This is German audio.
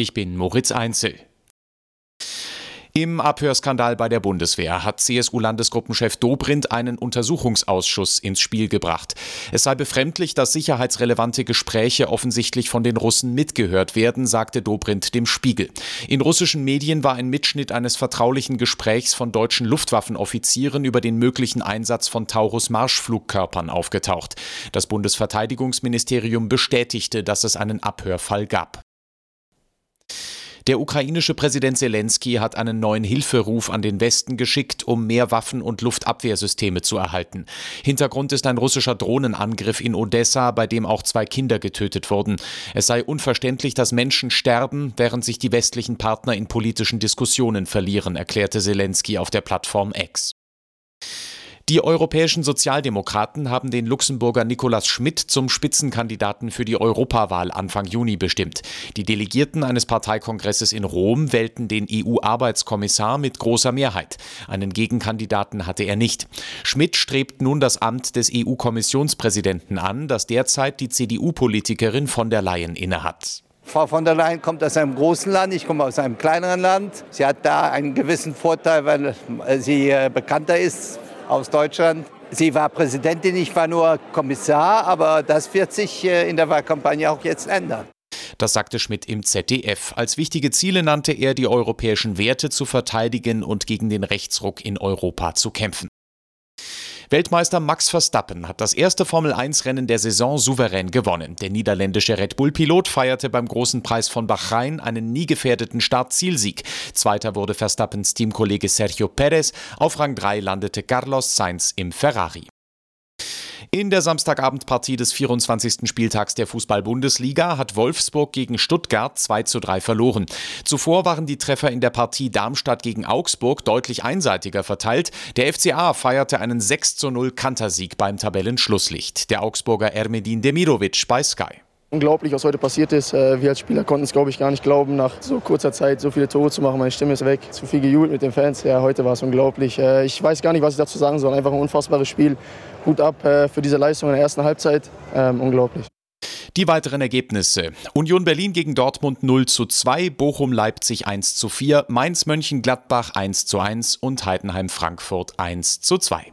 Ich bin Moritz Einzel. Im Abhörskandal bei der Bundeswehr hat CSU-Landesgruppenchef Dobrindt einen Untersuchungsausschuss ins Spiel gebracht. Es sei befremdlich, dass sicherheitsrelevante Gespräche offensichtlich von den Russen mitgehört werden, sagte Dobrindt dem Spiegel. In russischen Medien war ein Mitschnitt eines vertraulichen Gesprächs von deutschen Luftwaffenoffizieren über den möglichen Einsatz von Taurus-Marschflugkörpern aufgetaucht. Das Bundesverteidigungsministerium bestätigte, dass es einen Abhörfall gab. Der ukrainische Präsident Zelensky hat einen neuen Hilferuf an den Westen geschickt, um mehr Waffen und Luftabwehrsysteme zu erhalten. Hintergrund ist ein russischer Drohnenangriff in Odessa, bei dem auch zwei Kinder getötet wurden. Es sei unverständlich, dass Menschen sterben, während sich die westlichen Partner in politischen Diskussionen verlieren, erklärte Zelensky auf der Plattform X. Die europäischen Sozialdemokraten haben den Luxemburger Nikolaus Schmidt zum Spitzenkandidaten für die Europawahl Anfang Juni bestimmt. Die Delegierten eines Parteikongresses in Rom wählten den EU-Arbeitskommissar mit großer Mehrheit. Einen Gegenkandidaten hatte er nicht. Schmidt strebt nun das Amt des EU-Kommissionspräsidenten an, das derzeit die CDU-Politikerin von der Leyen innehat. Frau von der Leyen kommt aus einem großen Land, ich komme aus einem kleineren Land. Sie hat da einen gewissen Vorteil, weil sie äh, bekannter ist aus Deutschland. Sie war Präsidentin, ich war nur Kommissar, aber das wird sich äh, in der Wahlkampagne auch jetzt ändern. Das sagte Schmidt im ZDF. Als wichtige Ziele nannte er, die europäischen Werte zu verteidigen und gegen den Rechtsruck in Europa zu kämpfen. Weltmeister Max Verstappen hat das erste Formel-1-Rennen der Saison souverän gewonnen. Der niederländische Red Bull-Pilot feierte beim großen Preis von Bahrain einen nie gefährdeten Start-Zielsieg. Zweiter wurde Verstappens Teamkollege Sergio Perez. Auf Rang 3 landete Carlos Sainz im Ferrari. In der Samstagabendpartie des 24. Spieltags der Fußball-Bundesliga hat Wolfsburg gegen Stuttgart 2 zu 3 verloren. Zuvor waren die Treffer in der Partie Darmstadt gegen Augsburg deutlich einseitiger verteilt. Der FCA feierte einen 6 zu 0 Kantersieg beim Tabellenschlusslicht. Der Augsburger Ermedin Demirovic bei Sky unglaublich, was heute passiert ist. Äh, wir als Spieler konnten es, glaube ich, gar nicht glauben, nach so kurzer Zeit so viele Tore zu machen. Meine Stimme ist weg. Zu viel gejubelt mit den Fans. Ja, heute war es unglaublich. Äh, ich weiß gar nicht, was ich dazu sagen soll. Einfach ein unfassbares Spiel. Hut ab äh, für diese Leistung in der ersten Halbzeit. Ähm, unglaublich. Die weiteren Ergebnisse. Union Berlin gegen Dortmund 0 zu 2, Bochum Leipzig 1 zu 4, Mainz Mönchengladbach 1 zu 1 und Heidenheim Frankfurt 1 zu 2.